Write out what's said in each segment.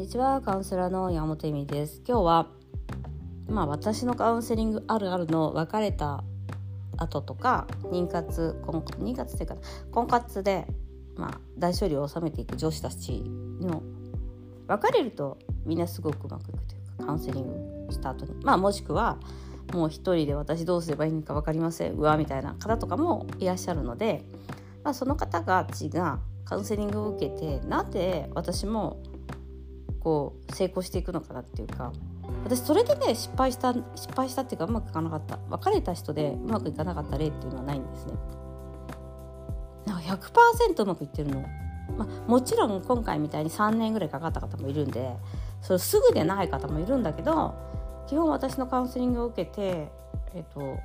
にちはカウンセラーの山本恵美です。今日はまあ私のカウンセリングあるあるの別れた後とか妊活婚妊活っていうか婚活でまあ大処理を収めていく上司たちの別れるとみんなすごくうまくいくというかカウンセリングした後に。まあもしくはもう一人で私どうすればいいのか分かりません。うわみたいな方とかもいらっしゃるので、まあ、その方たちがカウンセリングを受けてなんで私もこう成功していくのかなっていうか私それでね失敗した失敗したっていうかうまくいかなかった。別れた人でうまくいかなかった例っていうのはないんですね。なんか100%うまくいってるの、まあ、もちろん今回みたいに3年ぐらいかかった方もいるんでそれすぐでない方もいるんだけど基本私のカウンセリングを受けてえっと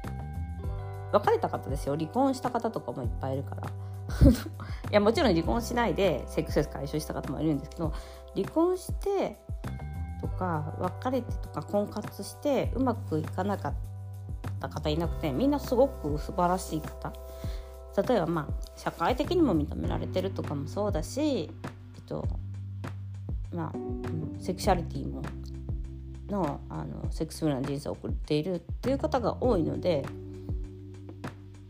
別れた方ですよ。離婚した方とかもいっぱいいるから。いやもちろん離婚しないでセックスレス解消した方もいるんですけど離婚してとか別れてとか婚活してうまくいかなかった方いなくてみんなすごく素晴らしい方。例えばまあ社会的にも認められてるとかもそうだしえっとまあ、セクシャリティものあのセックスフルな人生を送っているっていう方が多いので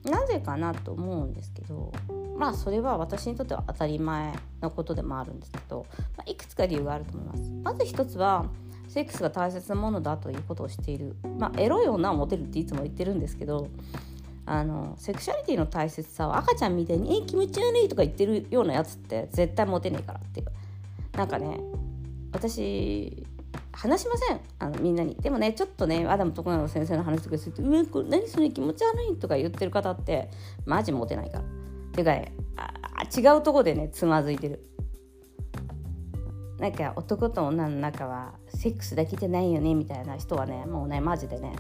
なぜかなと思うんですけどまあそれは私にとっては当たり前のことでもあるんですけど、まあ、いくつか理由があると思います。まず一つはセックスが大切なものだということをしている、まあ、エロい女をモテるっていつも言ってるんですけどあのセクシャリティの大切さを赤ちゃんみたいに「え気持ち悪い」とか言ってるようなやつって絶対モテねえからっていうなんかね私話しませんあのみんなにでもねちょっとねアダム徳永先生の話とかすると「うえこれ何それ気持ち悪い」とか言ってる方ってマジモテないから。ていうかねあ違うとこでねつまずいてる。なんか男と女の中はセックスだけじゃないよねみたいな人はねもうねマジでね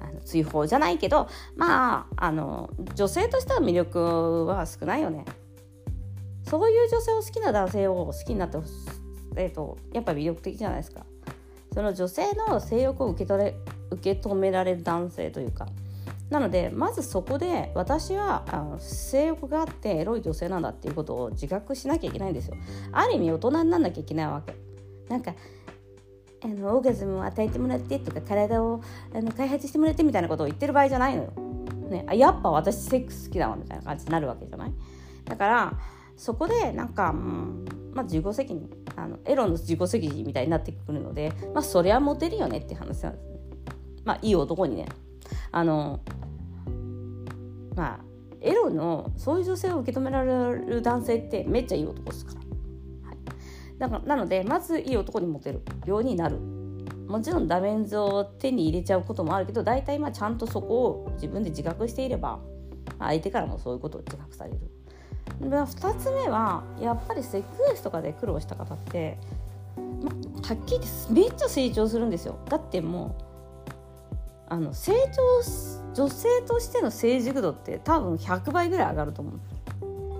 あの追放じゃないけどまああの女性としては魅力は少ないよね。そういう女性を好きな男性を好きになってほしい、えーとやっぱ魅力的じゃないですか。その女性の性欲を受け取れ受け止められる男性というか。なのでまずそこで私はあの性欲があってエロい女性なんだっていうことを自覚しなきゃいけないんですよ。ある意味大人になんなきゃいけないわけ。なんかあのオーガズムを与えてもらってとか体をあの開発してもらってみたいなことを言ってる場合じゃないのよ、ね、あやっぱ私セックス好きだわみたいな感じになるわけじゃない？だからそこでなんか、うんまあ、自己責任。あのエロの自己責任みたいになってくるので、まあ、そりゃモテるよねって話なんですね。まあいい男にねあのまあエロのそういう女性を受け止められる男性ってめっちゃいい男ですから。はい、だからなのでまずいい男にモテるようになるもちろんダメンズを手に入れちゃうこともあるけど大体まあちゃんとそこを自分で自覚していれば相手からもそういうことを自覚される。2つ目はやっぱりセックスとかで苦労した方って、ま、はっきり言ってめっちゃ成長するんですよ。だってもうあの成長女性としての成熟度って多分100倍ぐらい上がると思う。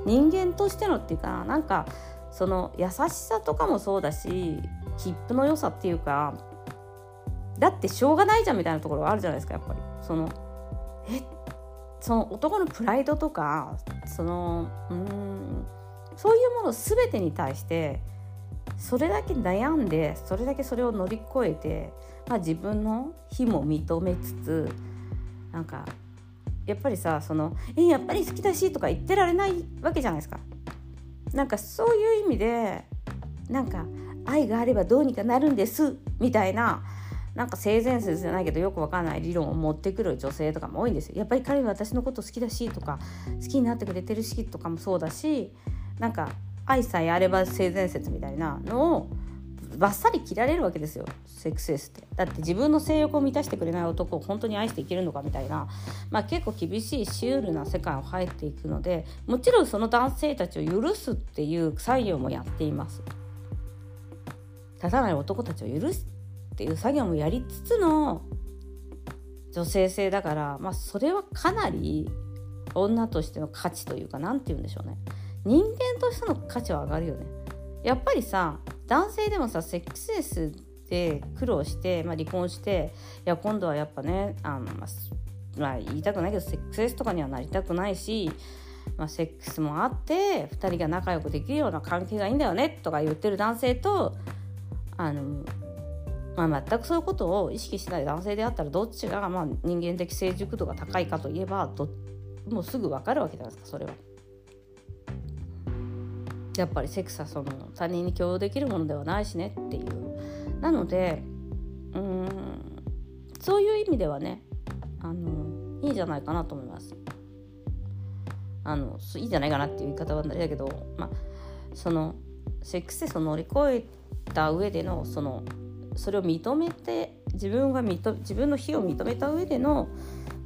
人間としてのっていうかなんかその優しさとかもそうだし切符の良さっていうかだってしょうがないじゃんみたいなところがあるじゃないですかやっぱり。そのえその男のプライドとかそのうんそういうもの全てに対してそれだけ悩んでそれだけそれを乗り越えて、まあ、自分の非も認めつつなんかやっぱりさその「えやっぱり好きだし」とか言ってられないわけじゃないですか。なんかそういう意味でなんか愛があればどうにかなるんですみたいななんか性善説じゃないけどよくわかんない理論を持ってくる女性とかも多いんですよ。やっぱり彼は私のこと好きだしとか好きになってくれてるしとかもそうだしなんか愛さえあれば性善説みたいなのをバッサリ切られるわけですよ。セックスレスってだって自分の性欲を満たしてくれない男を本当に愛していけるのかみたいな、まあ、結構厳しいシュールな世界を入っていくのでもちろんその男性たちを許すっていう作業もやっています。立たない男たちを許す。っていう作業もやりつつの女性性だから、まあ、それはかなり女としての価値というか何て言うんでしょうね。人間としての価値は上がるよね。やっぱりさ男性でもさセックスレスで苦労して、まあ、離婚していや今度はやっぱねあの、まあ、まあ、言いたくないけどセックスレスとかにはなりたくないし、まあ、セックスもあって2人が仲良くできるような関係がいいんだよねとか言ってる男性とあのまあ、全くそういうことを意識しない男性であったらどっちがまあ人間的成熟度が高いかといえばどもうすぐ分かるわけじゃないですかそれは。やっぱりセックスはその他人に共有できるものではないしねっていうなのでうんそういう意味ではねあのいいんじゃないかなと思います。あのいいんじゃないかなっていう言い方はあれだけど、まあ、そのセックステストを乗り越えた上でのそのそれを認めて自分が認自分の非を認めた上での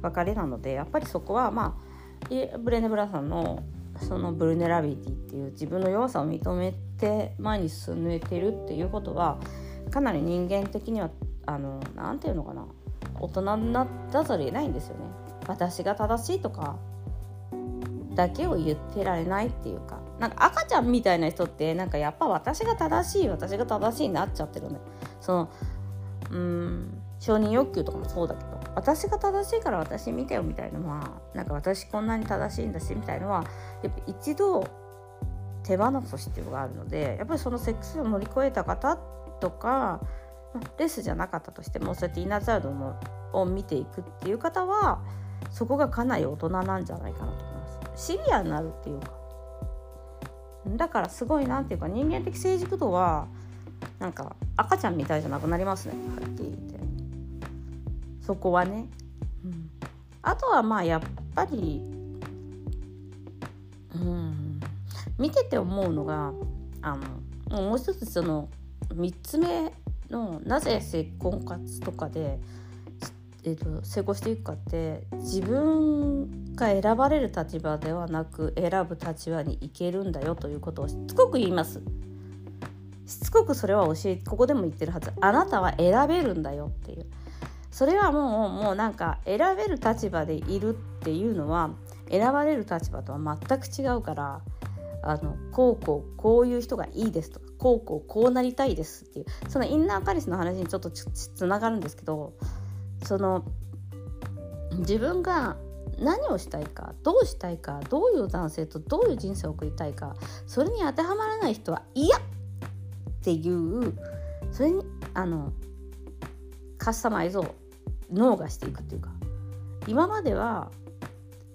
別れなのでやっぱりそこはまあブレネブラさんのそのブルネラビリティっていう自分の弱さを認めて前に進めてるっていうことはかなり人間的にはあのなて言うのかな大人になったざるを得ないんですよね。私が正しいとかだけを言ってられないっていうかなんか赤ちゃんみたいな人ってなんかやっぱ私が正しい私が正しいになっちゃってるねそのうん。承認欲求とかもそうだけど私が正しいから私見てよみたいなのはなん。か私こん。なに正しいん。だしみたいのはやっぱ一度手放す必要があるのでやっぱりそのセックスを乗り越えた方とかレスじゃなかったとしてもそうやってイナザードを見ていくっていう方はそこがかなり大人なん。じゃないかなと思います。シビアになるっていうかだからすごいなん。ていうか人間的成熟度はなんか赤ちゃんみたいじゃなくなりますね。はっきり言って。そこはね、うん、あとはまあやっぱりうん。見てて思うのがあのもう一つその3つ目のなぜ結婚活とかで、えーと、成功していくかって自分が選ばれる立場ではなく選ぶ立場に行けるんだよということをしつこく言います。しつこくそれは教えここでも言ってるはず。あなたは選べるんだよっていう。それはもうもうなんか選べる立場でいるっていうのは選ばれる立場とは全く違うからあのこうこうこういう人がいいですとかこうこうこうなりたいですっていう。そのインナーカリスの話にちょっとつながるんですけどその自分が何をしたいかどうしたいかどういう男性とどういう人生を送りたいかそれに当てはまらない人は嫌っていうそれにあのカスタマイズを脳がしていくっていうか今までは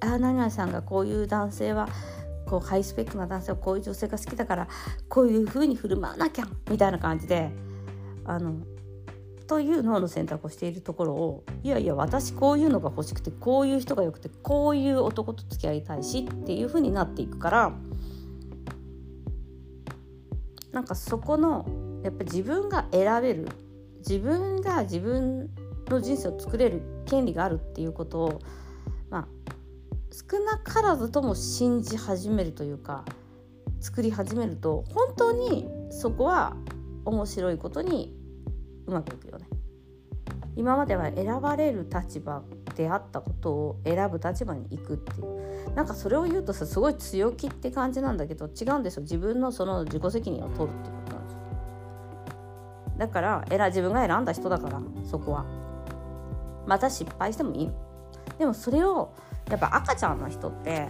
ああ何々さんがこういう男性はこうハイスペックな男性はこういう女性が好きだからこういう風に振る舞わなきゃみたいな感じであのという脳の選択をしているところをいやいや私こういうのが欲しくてこういう人がよくてこういう男と付き合いたいしっていう風になっていくからなんかそこのやっぱ自分が選べる自分が自分の人生を作れる権利があるっていうことをまあ少なからずとも信じ始めるというか作り始めると本当にそこは面白いことにうまくいくよね。今までは選ばれる立場であったことを選ぶ立場に行くっていう。なんかそれを言うとさすごい強気って感じなんだけど違うんですよ自分のその自己責任を取るっていうことなんですよ。だから選自分が選んだ人だからそこは。また失敗してもいいでもそれをやっぱ赤ちゃんの人って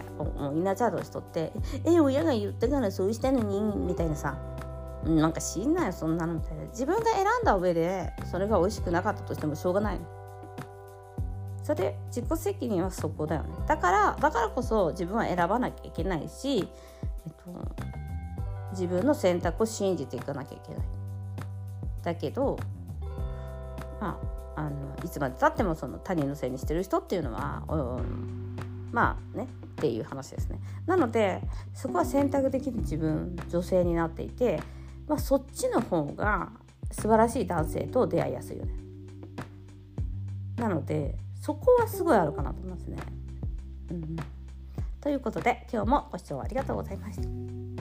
イナチャードの人って「え親が言ったからそうしたのに」みたいなさ。なんか知んないよそんなのみたいな自分が選んだ上でそれが美味しくなかったとしてもしょうがない。それで自己責任はそこだよね。だからだからこそ自分は選ばなきゃいけないし、えっと、自分の選択を信じていかなきゃいけない。だけどまああのいつまでたってもその他人のせいにしてる人っていうのは、うん、まあねっていう話ですね。なのでそこは選択的に自分女性になっていてまあ、そっちの方が素晴らしい男性と出会いやすいよね。なのでそこはすごいあるかなと思いますね。うん、ということで今日もご視聴ありがとうございました。